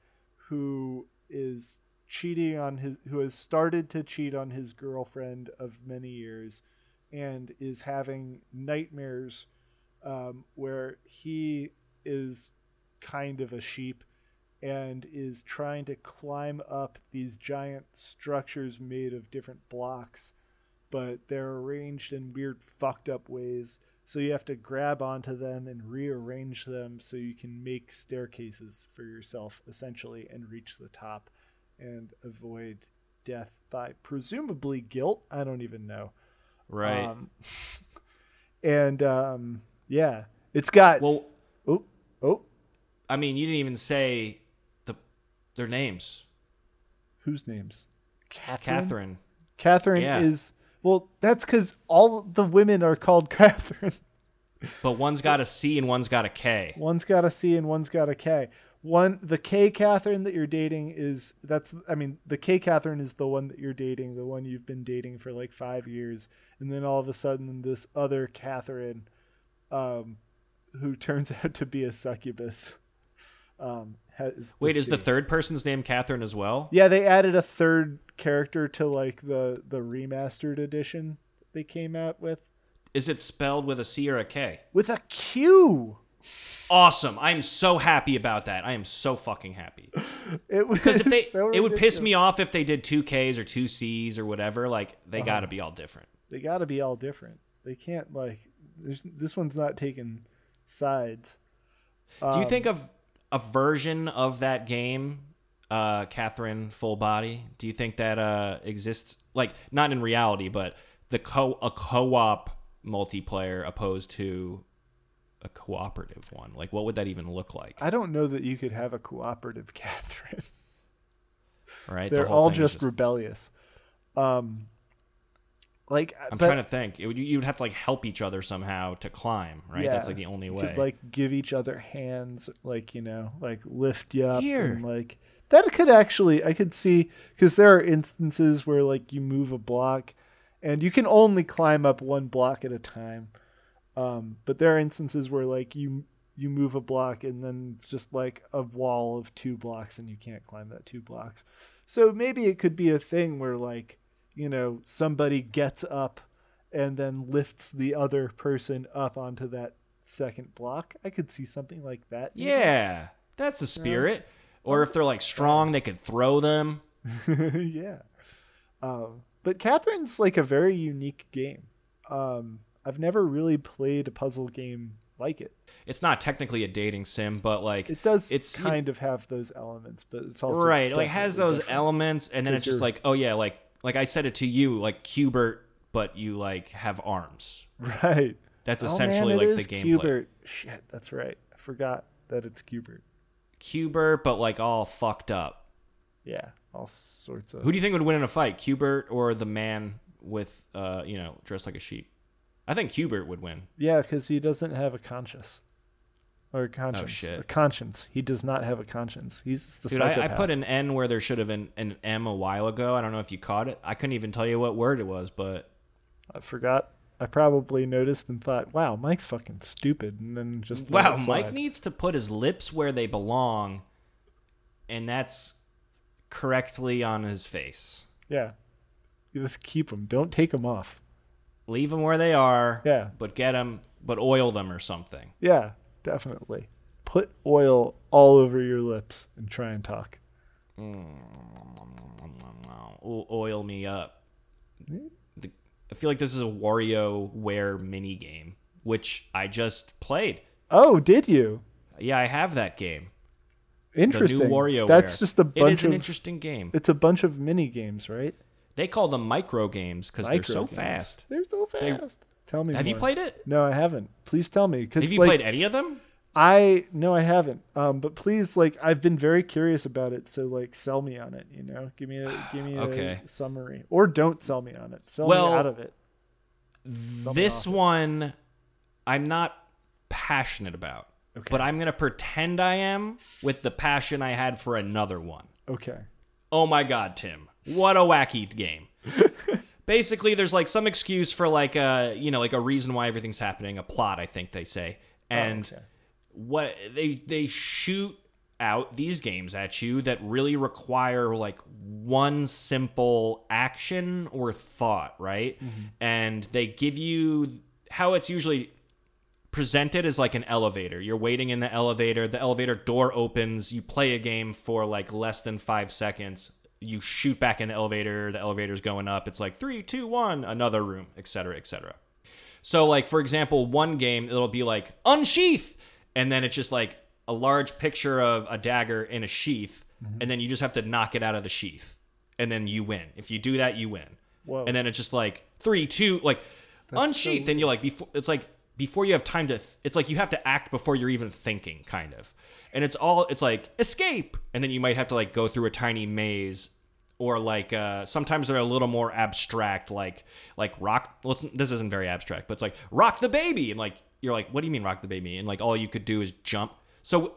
who is cheating on his who has started to cheat on his girlfriend of many years and is having nightmares um, where he is kind of a sheep and is trying to climb up these giant structures made of different blocks but they're arranged in weird fucked up ways. So you have to grab onto them and rearrange them so you can make staircases for yourself essentially and reach the top and avoid death by presumably guilt i don't even know Right. um, and um, yeah it's got well, oh oh I mean, you didn't even say the their names. whose names catherine Catherine. catherine Yeah. is well that's because all the women are called catherine But one's got a C and one's got a K. One's got a C and one's got a K. One the K Catherine that you're dating is that's I mean the K Catherine is the one that you're dating, the one you've been dating for like five years, and then all of a sudden this other Catherine, um, who turns out to be a succubus, Um, has Wait, is the third person's name Catherine as well? Yeah, they added a third character to like the the remastered edition they came out with Is it spelled with a C or a K? with a Q. Awesome. I'm so happy about that. I am so fucking happy. It Because if they, so it would piss me off if they did two Ks or two Cs or whatever. Like they Uh-huh. got to be all different. They got to be all different. They can't like. There's, this one's not taking sides. Do Um, you think of a version of that game, uh, Catherine Full Body? Do you think that uh, exists? Like not in reality, but the co a co-op multiplayer opposed to a cooperative one. Like what would that even look like? I don't know that you could have a cooperative Catherine. Right? They're whole all is just, rebellious. Um, like I'm but trying to think. It would, you would have to like help each other somehow to climb, right? That's like the only way. could like give each other hands, like you know, like lift you up, Here. and like that could actually I could see because there are instances where like you move a block, and you can only climb up one block at a time. Um, but there are instances where like you you move a block and then it's just like a wall of two blocks and you can't climb that two blocks. So maybe it could be a thing where like, you know, somebody gets up and then lifts the other person up onto that second block. I could see something like that. maybe. yeah, that's the spirit. Or if they're like strong, they could throw them. yeah. Um, but Catherine's like a very unique game. Um, I've never really played a puzzle game like it. It's not technically a dating sim, but like It does It's kind of have those elements, but it's also right, like has those different. elements, and then it's just like, oh yeah, like like I said it to you, like Q*bert, but you like have arms. Right. That's Oh, essentially man, it like is the gameplay. Q*bert. Shit, that's right. I forgot that it's Q*bert. Q*bert, but like all fucked up. Yeah, all sorts of. Who do you think would win in a fight, Q*bert or the man with, uh, you know, dressed like a sheep? I think Hubert would win. Yeah, because he doesn't have a conscience. Or a conscience. Oh, shit. A conscience. He does not have a conscience. He's the Dude, I, I put an N where there should have been an M a while ago. I don't know if you caught it. I couldn't even tell you what word it was, but I forgot. I probably noticed and thought, "Wow, Mike's fucking stupid," and then just wow, Mike needs to put his lips where they belong, and that's correctly on his face. Yeah, you just keep them. Don't take them off. Leave them where they are. Yeah. But get them, but oil them or something. Yeah, definitely. Put oil all over your lips and try and talk. Mm, o- Oil me up. Mm-hmm. The- I feel like this is a WarioWare mini game, which I just played. Oh, did you? Yeah, I have that game. Interesting. The new WarioWare. That's just a It bunch is an of. interesting game. It's a bunch of mini games, right? They call them micro games because they're so games. fast. They're so They- fast. Tell me. Have you played it? No, I haven't. Please tell me. Cause Have you like, played any of them? I no, I haven't. Um, but please, like, I've been very curious about it. So, like, sell me on it. You know, give me a give me Okay. a summary, or don't sell me on it. Sell Well, me out of it. Sell This off it. one, I'm not passionate about, Okay. but I'm gonna pretend I am with the passion I had for another one. Okay. Oh my god, Tim. What a wacky game. Basically, there's like some excuse for like a, you know, like a reason why everything's happening, a plot, I think they say. And Oh, okay. what they they shoot out these games at you that really require like one simple action or thought, right? Mm-hmm. And they give you how it's usually presented as like an elevator. You're waiting in the elevator, the elevator door opens, you play a game for like less than five seconds. You shoot back in the elevator, the elevator's going up. It's like three, two, one, another room, etc., etc. So, like for example, one game it'll be like unsheath, and then it's just like a large picture of a dagger in a sheath, mm-hmm. and then you just have to knock it out of the sheath, and then you win. If you do that, you win. Whoa. And then it's just like three, two, like unsheath, and you're like before. It's like before you have time to. Th- it's like you have to act before you're even thinking, kind of. And it's all. It's like escape, and then you might have to like go through a tiny maze or like uh, sometimes they're a little more abstract, like like rock. Well, this isn't very abstract, but it's like rock the baby, and like you're like, what do you mean rock the baby? And like all you could do is jump. So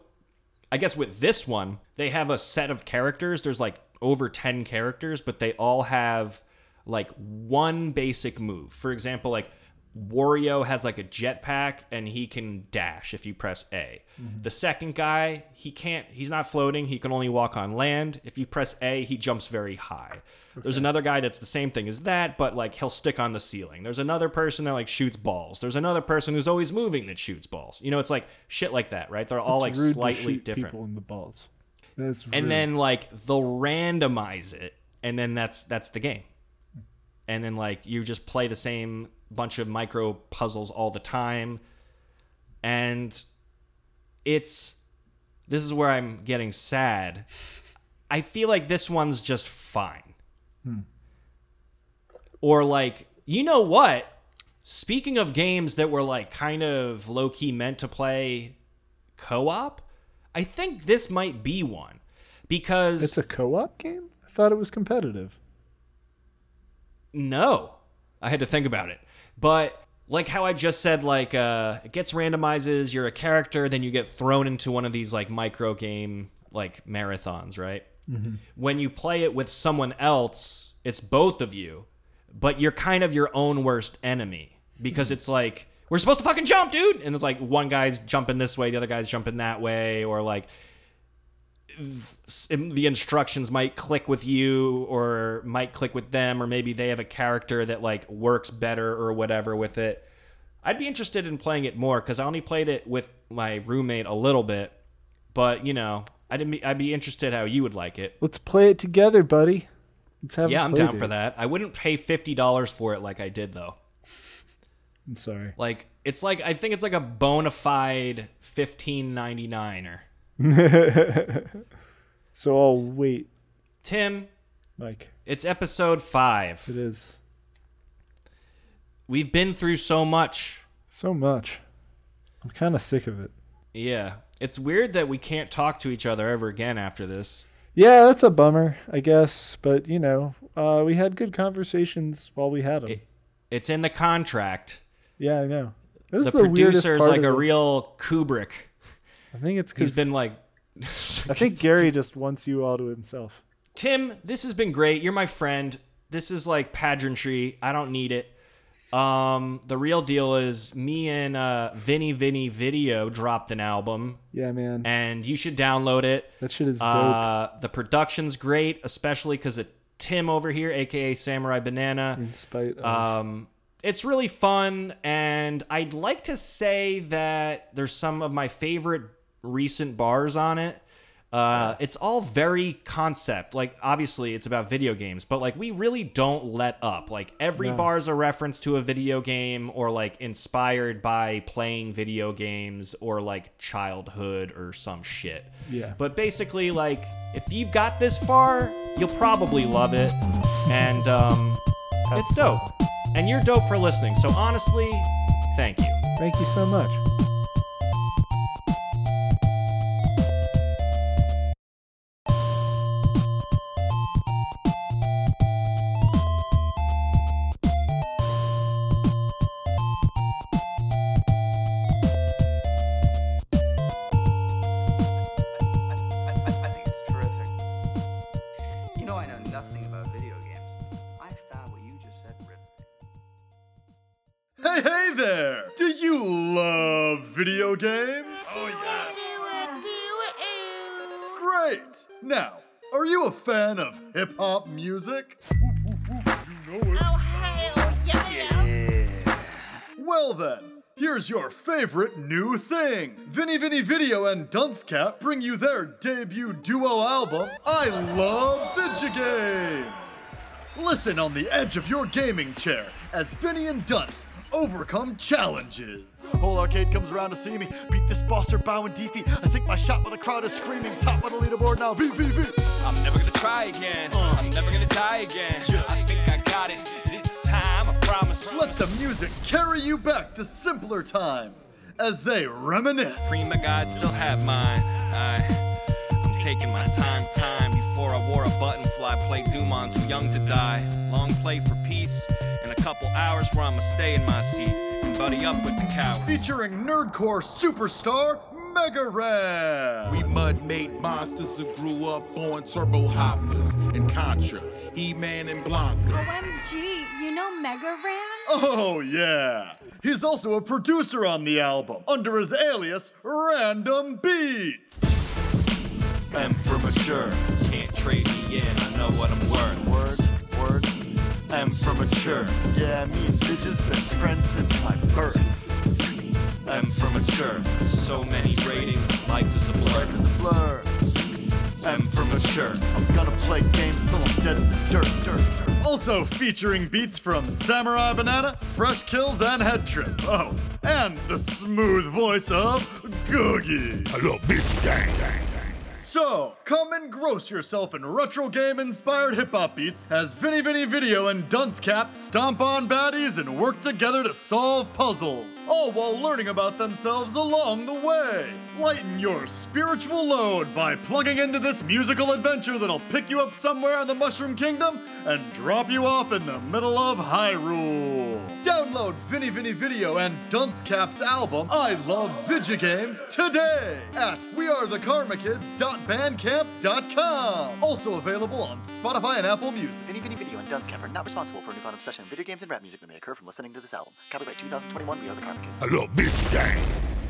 I guess with this one, they have a set of characters. There's like over 10 characters, but they all have like one basic move. For example, like Wario has like a jetpack and he can dash if you press A. Mm-hmm. The second guy, he can't, he's not floating. He can only walk on land. If you press A, he jumps very high. There's another guy that's the same thing as that, but like he'll stick on the ceiling. There's another person that like shoots balls. There's another person who's always moving that shoots balls. You know, it's like shit like that, right? They're all like It's to slightly shoot different People in the balls. That's and rude. then like they'll randomize it and then that's that's the game and then like you just play the same bunch of micro puzzles all the time. And it's this is where i'm getting sad. I feel like this one's just fine. Hmm. Or like you know what? Speaking of games that were like kind of low-key meant to play co-op i think this might be one. Because it's a co-op game. I thought it was competitive. no. I had to think about it but like how i just said like uh it gets randomizes you're a character then you get thrown into one of these like micro game like marathons right? When you play it with someone else it's both of you but you're kind of your own worst enemy because it's like we're supposed to fucking jump dude! And it's like one guy's jumping this way the other guy's jumping that way or like the instructions might click with you or might click with them or maybe they have a character that like works better or whatever with it i'd be interested in playing it more because i only played it with my roommate a little bit but you know i'd be, I'd be interested how you would like it Let's play it together, buddy. Let's have. yeah a i'm down for that i wouldn't pay $50 for it like i did though I'm sorry. like it's like i think it's like a bona fide 15.99er So I'll wait, tim Mike. it's episode 5 It is we've been through so much so much. I'm kind of sick of it. Yeah. It's weird that we can't talk to each other ever again after this. Yeah, that's a bummer, I guess. But you know, uh, we had good conversations while we had them. It- It's in the contract. yeah, I know. It was The, the, weirdest producer's part like of a real Kubrick. I think it's because he's been like I think Gary just wants you all to himself. Tim, this has been great. You're my friend. This is like pageantry. I don't need it. Um, the real deal is me and uh, Vinny Vinny Video dropped an album, Yeah, man. and you should download it. that shit is dope. Uh, the production's great, especially because of Tim over here, aka Samurai Banana. in spite of Um, it's really fun, and I'd like to say that there's some of my favorite recent bars on it. Uh, it's all very concept. Like, obviously, it's about video games, but like, we really don't let up. Like, every No. bar is a reference to a video game or like inspired by playing video games or like childhood or some shit. yeah. But basically, like, if you've got this far, you'll probably love it. And um, it's dope. And you're dope for listening. So honestly, thank you. Thank you so much. Video games? Oh, yeah. Great! Now, are you a fan of hip hop music? You know it. Oh, well then, here's your favorite new thing. Vinny Vinny Video and Dunce Cat bring you their debut duo album, I Love Video Games. Listen on the edge of your gaming chair as Vinny and Dunce overcome challenges. Whole arcade comes around to see me. Beat this boss or bow and defeat. I sink my shot while the crowd is screaming. Top of the leaderboard now. VVV. I'm never gonna try again. Uh. I'm never gonna die again. I think I got it this time. I promise. Let the music carry you back to simpler times as they reminisce. Prima guide still have mine. I, I'm taking my time, time before I wore a button fly. Play Doom on Too Young to Die. Long play for peace. In a couple hours where I'ma stay in my seat and buddy up with the cowards. Featuring nerdcore superstar Mega Ran. We mud made monsters who grew up on turbo hoppers and Contra, He Man and Blanca. OMG, you know Mega Ran? Oh, yeah. He's also a producer on the album under his alias Random Beats. M for mature. Can't trade me in, I know what I'm worth. Word, word. M for mature. Yeah, me and bitches been friends since my birth. M for mature. So many ratings, life is a blur. Life is a blur. M for mature. I'm gonna play games till I'm dead in the dirt, dirt, dirt. Also featuring beats from Samurai Banana, Fresh Kils, and Head Trip. Oh, and the smooth voice of Googie. I love bitch gang. So, come and gross yourself in retro game inspired hip hop beats as Vinny Vinny Video and Dunce Cap stomp on baddies and work together to solve puzzles, all while learning about themselves along the way. Lighten your spiritual load by plugging into this musical adventure that'll pick you up somewhere in the Mushroom Kingdom and drop you off in the middle of Hyrule. Download Vinny Vinny Video and Dunce Cap's album, I Love Vigigames, today at wearethekarmakids.bandcamp.com. Also available on Spotify and Apple Music. Vinny Vinny Video and Dunce Cap are not responsible for any fun obsession in video games and rap music that may occur from listening to this album. Copyright 2021, We Are the Karma Kids. I love bitch gangs.